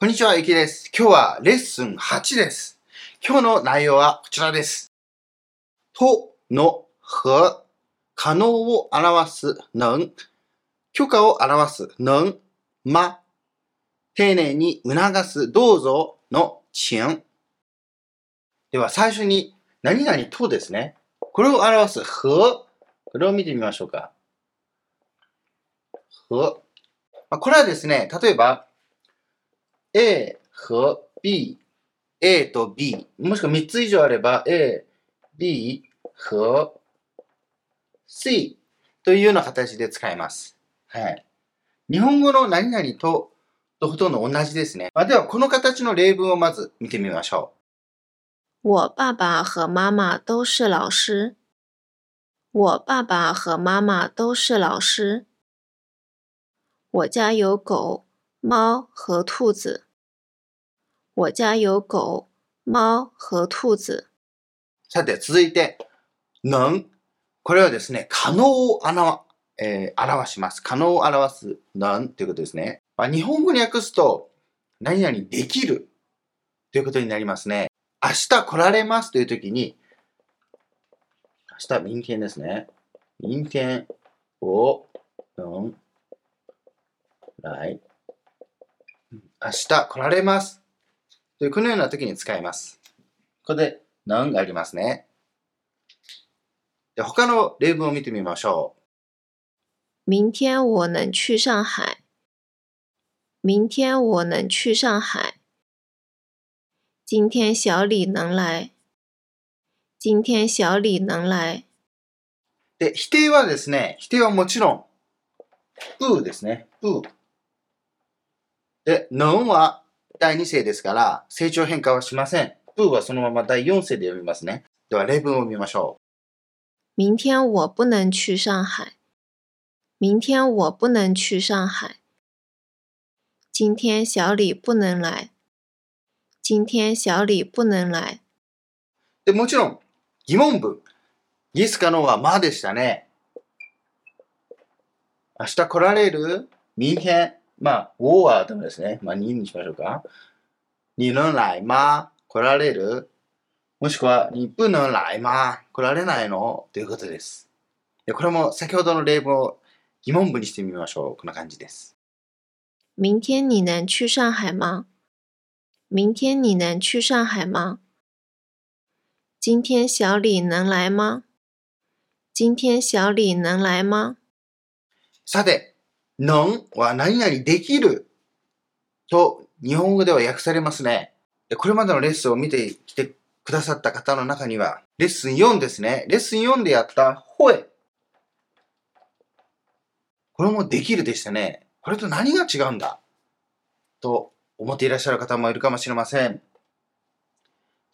こんにちは、ゆきです。今日はレッスン8です。今日の内容はこちらです。との和、可能を表す能、許可を表す能、ま、丁寧に促すどうぞの請。では最初に何々とですね。これを表す和、これを見てみましょうか。和。まあこれはですね、例えば、A 和 B、A と B、もしくは3つ以上あれば A、B 和 C というような形で使います。はい。日本語の何々ととほとんど同じですね。まあ、では、この形の例文をまず見てみましょう我爸爸和妈妈都是老师。我爸爸和妈妈都是老师。我家有狗、猫和兔子。我家有狗、猫和兔子。さて、続いて、能。これはですね、可能を表,、えー表します。可能を表す能ということですね。まあ、日本語に訳すと、何々できるということになりますね。明日来られますというときに、明日、明天ですね。明天を能来。明日来られます。という、このような時に使います。ここで、能がありますね。で他の例文を見てみましょ明天我能去上海。明天我能去上海。今天小李能来。今天小李能来。う。で、否定はですね、否定はもちろん、うですね。う。で、能は第2世ですから、成長変化はしません。うはそのまま第4世で読みますね。では、例文を見ましょ明天我不能去上海。明天我不能去上海。今天小李不能来。今天小李不能来。う。で、もちろん、疑問文。イエスかノーはまでしたね。明日来られる？明天。まあ、我はダメですね。まあ、ににしましょうか。你能来吗来られる？もしくは、你不能来吗来られないの？ということです。でこれも先ほどの例文を疑問文にしてみましょう。こんな感じです。明天你能去上海吗？明天你能去上海吗？今天小李能来吗？今天小李能来吗？さて、能は何々できると日本語では訳されますね。これまでのレッスンを見てきてくださった方の中には、レッスン4ですね。レッスン4でやったほえ。これもできるでしたね。これと何が違うんだ？と思っていらっしゃる方もいるかもしれません。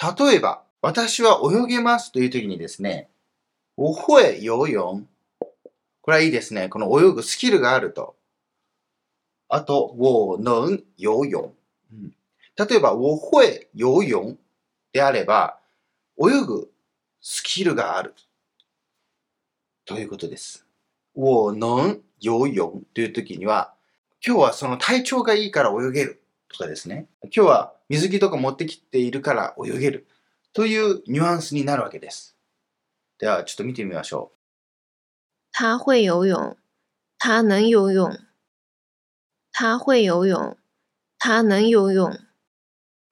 例えば、私は泳げますという時にですね、おほえ游泳。これはいいですね。この泳ぐスキルがあると。あと、我能游泳。例えば、我会游泳であれば、泳ぐスキルがある。ということです。我能游泳という時には、今日はその体調がいいから泳げるとかですね。今日は水着とか持ってきているから泳げるというニュアンスになるわけです。では、ちょっと見てみましょう。他会游泳，他能游泳。他会游泳，他能游泳。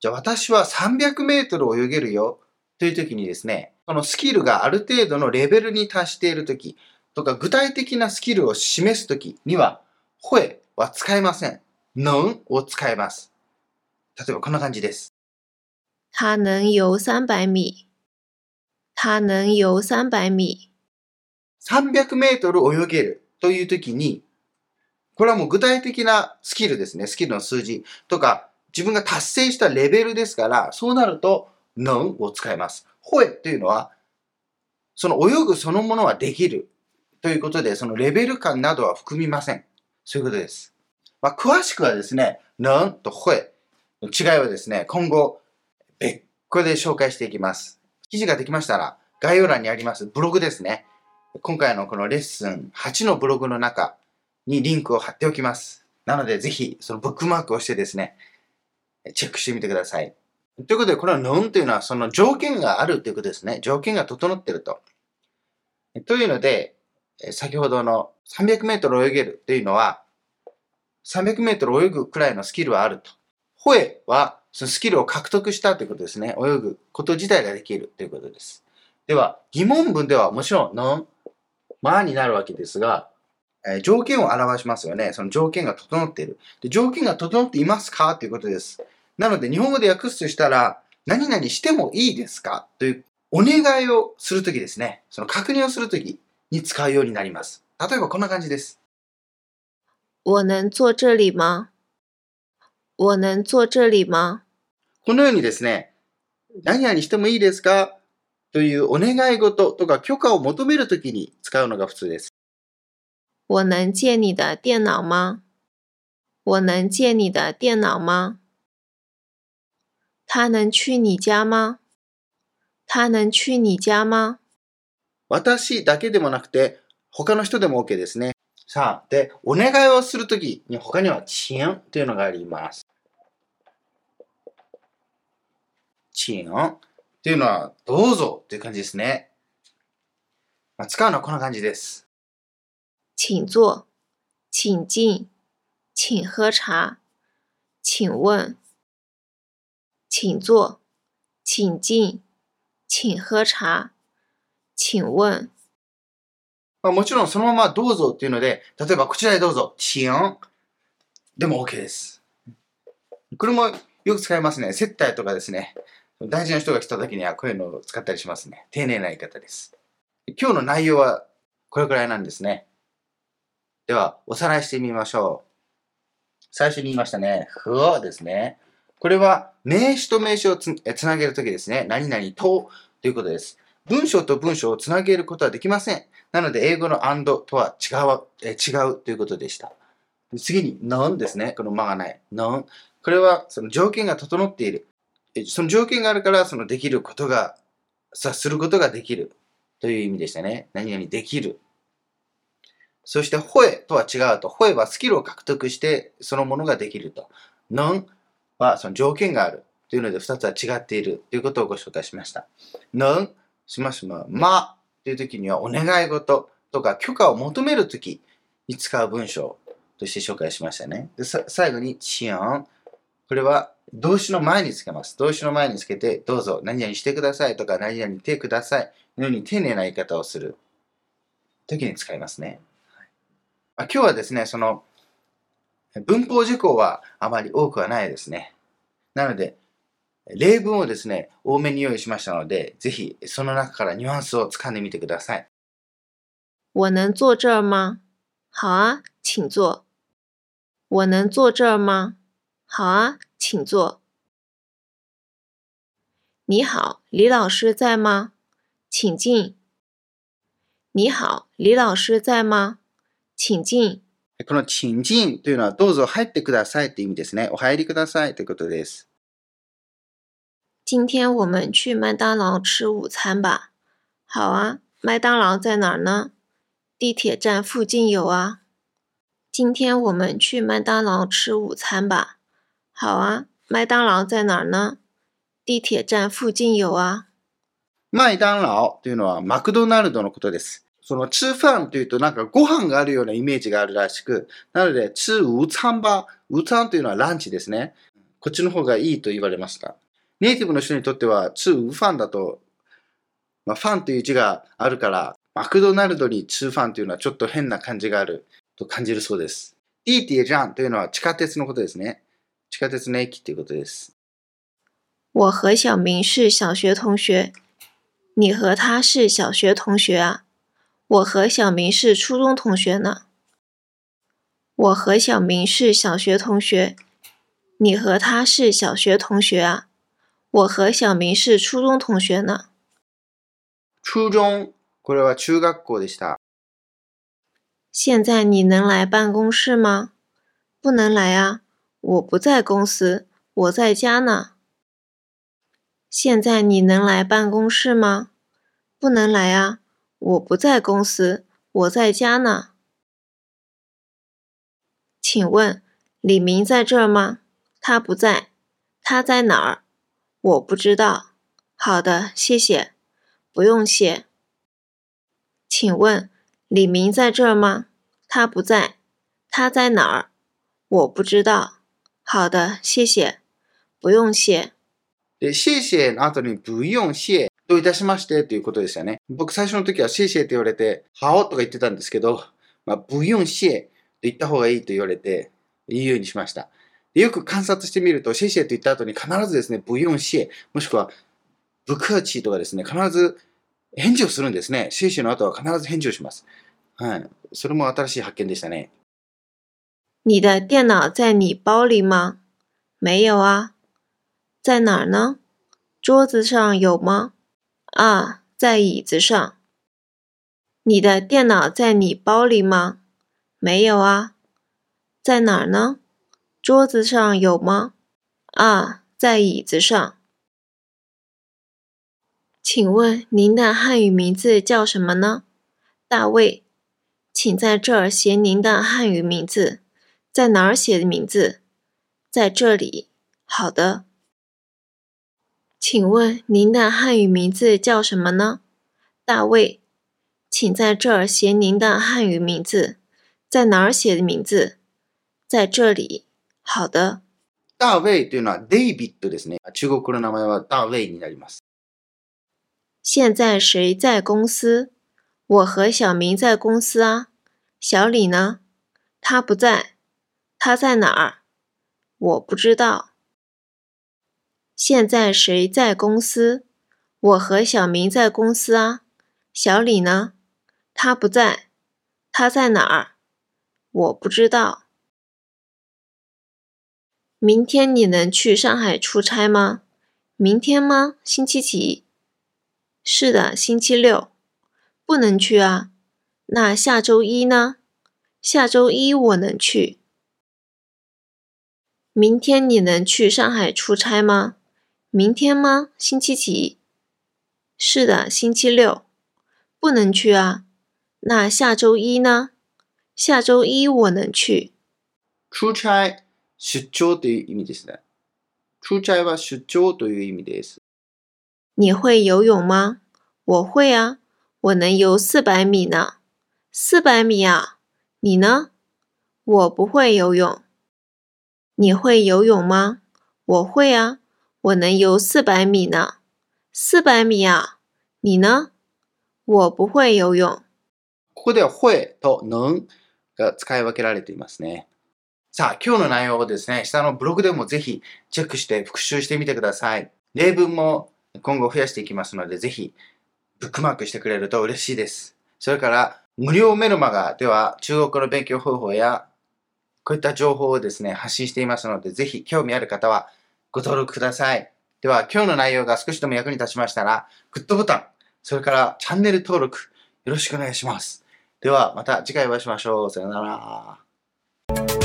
じゃあ私は300メートル泳げるよという時にですね、このスキルがある程度のレベルに達している時とか具体的なスキルを示す時には、声は使えません。能を使えます。例えばこんな感じです。他能游三百米。他能游三百米。300メートル泳げるという時に、これはもう具体的なスキルですね。スキルの数字とか、自分が達成したレベルですから、そうなると、能を使います。声というのは、その泳ぐそのものはできるということで、そのレベル感などは含みません。そういうことです。まあ、詳しくはですね、能と声の違いはですね、今後、別個で紹介していきます。記事ができましたら、概要欄にありますブログですね。今回のこのレッスン8のブログの中にリンクを貼っておきます。なのでぜひそのブックマークをしてですね、チェックしてみてください。ということで、このノンというのはその条件があるということですね。条件が整ってると。というので、先ほどの300メートル泳げるというのは、300メートル泳ぐくらいのスキルはあると。ホエはそのスキルを獲得したということですね。泳ぐこと自体ができるということです。では、疑問文ではもちろん、の、まあになるわけですが、えー、条件を表しますよね。その条件が整っている。で条件が整っていますかということです。なので、日本語で訳すとしたら、何々してもいいですかというお願いをするときですね。その確認をするときに使うようになります。例えばこんな感じです。我能坐这里吗？我能坐这里吗？このようにですね、何々してもいいですか？というお願い事とか許可を求めるときに使うのが普通です。我能借你的电脑吗？我能借你的电脑吗？他能去你家吗？他能去你家吗？私だけでもなくて、他の人でも OK ですね。さあ、で、お願いをするときに他には遅延というのがあります。遅延？っていうのは、どうぞっていう感じですね。まあ、使うのはこんな感じです。请坐、请进、请喝茶、请问、请坐、请进、请喝茶、请問。まあ、もちろんそのままどうぞっていうので、例えばこちらへどうぞ、チンでも OK です。これもよく使いますね。接待とかですね。大事な人が来た時にはこういうのを使ったりしますね。丁寧な言い方です。今日の内容はこれくらいなんですね。では、おさらいしてみましょう。最初に言いましたね。ふわですね。これは名詞と名詞をつつなげるときですね。何々とということです。文章と文章をつなげることはできません。なので、英語の and とは違う、え違うということでした。次に non ですね。この間がない。non。これはその条件が整っている。その条件があるから、そのできることが、さ、することができるという意味でしたね。何々できる。そして、ホエとは違うと。ホエはスキルを獲得して、そのものができると。ノンはその条件があるというので、二つは違っているということをご紹介しました。ノンしましま、まという時にはお願い事とか許可を求める時に使う文章として紹介しましたね。で最後に、チアン。これは動詞の前につけます。動詞の前につけて、どうぞ何々してくださいとか何々てくださいのように丁寧な言い方をする時に使いますね。今日はですね、その文法事項はあまり多くはないですね。なので、例文をですね、多めに用意しましたので、ぜひその中からニュアンスを掴んでみてください。我能坐这儿吗？好啊，请坐。我能坐这儿吗？好啊，请坐。你好，李老师在吗？请进。你好，李老师在吗？请进。この请进というのは、どうぞ入ってくださいという意味ですね。お入りくださいということです。今天我们去麦当劳吃午餐吧。好啊，麦当劳在哪儿呢？地铁站附近有啊。今天我们去麦当劳吃午餐吧。 好啊，麦当劳在哪儿呢？地铁站附近有啊。麦当劳というのはマクドナルドのことです。その、吃飯というとなんかご飯があるようなイメージがあるらしく、なので、吃午餐吧。午餐というのはランチですね。こっちの方がいいと言われました。ネイティブの人にとっては、吃午飯だと、まあ、ファンという字があるから、マクドナルドに吃飯というのはちょっと変な感じがあると感じるそうです。地铁站というのは地下鉄のことですね。地下鉄の駅ということです。我和小明是小学同学。你和他是小学同学啊？我和小明是初中同学呢？我和小明是小学同学。你和他是小学同学啊？我和小明是初中同学呢？初中、これは中学校でした。现在你能来办公室吗？不能来啊。我不在公司，我在家呢。现在你能来办公室吗？不能来啊，我不在公司，我在家呢。请问李明在这儿吗？他不在，他在哪儿？我不知道。好的，谢谢。不用谢。请问李明在这儿吗？他不在。他在哪儿？我不知道。好的，谢谢。不用谢。で、谢谢 の後に 不用谢 どういたしましてということですよね。僕最初の時はシェイシェイって言われて、はおとか言ってたんですけど、まあ、ブイヨンシェイと言った方がいいと言われて、言うようにしました。でよく観察してみると、シェイシェイと言った後に必ずですね、ブイヨンシェイ、もしくはブクーチとかですね、必ず返事をするんですね。シェイシェイの後は必ず返事をします。はい。それも新しい発見でしたね。你的电脑在你包里吗？没有啊。在哪儿呢？桌子上有吗？啊，在椅子上。你的电脑在你包里吗？没有啊。在哪儿呢？桌子上有吗？啊，在椅子上。请问您的汉语名字叫什么呢？大卫。请在这儿写您的汉语名字。在哪儿写的名字？在这里。好的。请问您的汉语名字叫什么呢？大卫。请在这儿写您的汉语名字。在哪儿写的名字？在这里。好的。大卫というのはデイビッドですね。中国語の名前は大衛になります。现在谁在公司？我和小明在公司啊。小李呢？他不在。 他在哪儿？我不知道。现在谁在公司？我和小明在公司啊。小李呢？他不在。他在哪儿？我不知道。明天你能去上海出差吗？明天吗？星期几？是的，星期六。不能去啊。那下周一呢？下周一我能去。明天你能去上海出差吗？明天吗？星期几？是的，星期六。不能去啊。那下周一呢？下周一我能去。出差。出張という意味ですね。出差は出張という意味です。你会游泳吗？我会啊，我能游四百米呢。四百米啊，你呢？我不会游泳。 你会游泳吗？我会啊，我能游四百米呢。四百米啊，你呢？我不会游泳。ここでは会と能が使い分けられていますね。さあ、今日の内容をですね、下のブログでもぜひチェックして復習してみてください。例文も今後増やしていきますので、ぜひブックマークしてくれると嬉しいです。それから、無料メルマガでは中国語の勉強方法やこういった情報をですね、発信していますので、ぜひ興味ある方はご登録ください。では、今日の内容が少しでも役に立ちましたら、グッドボタン、それからチャンネル登録よろしくお願いします。では、また次回お会いしましょう。さよなら。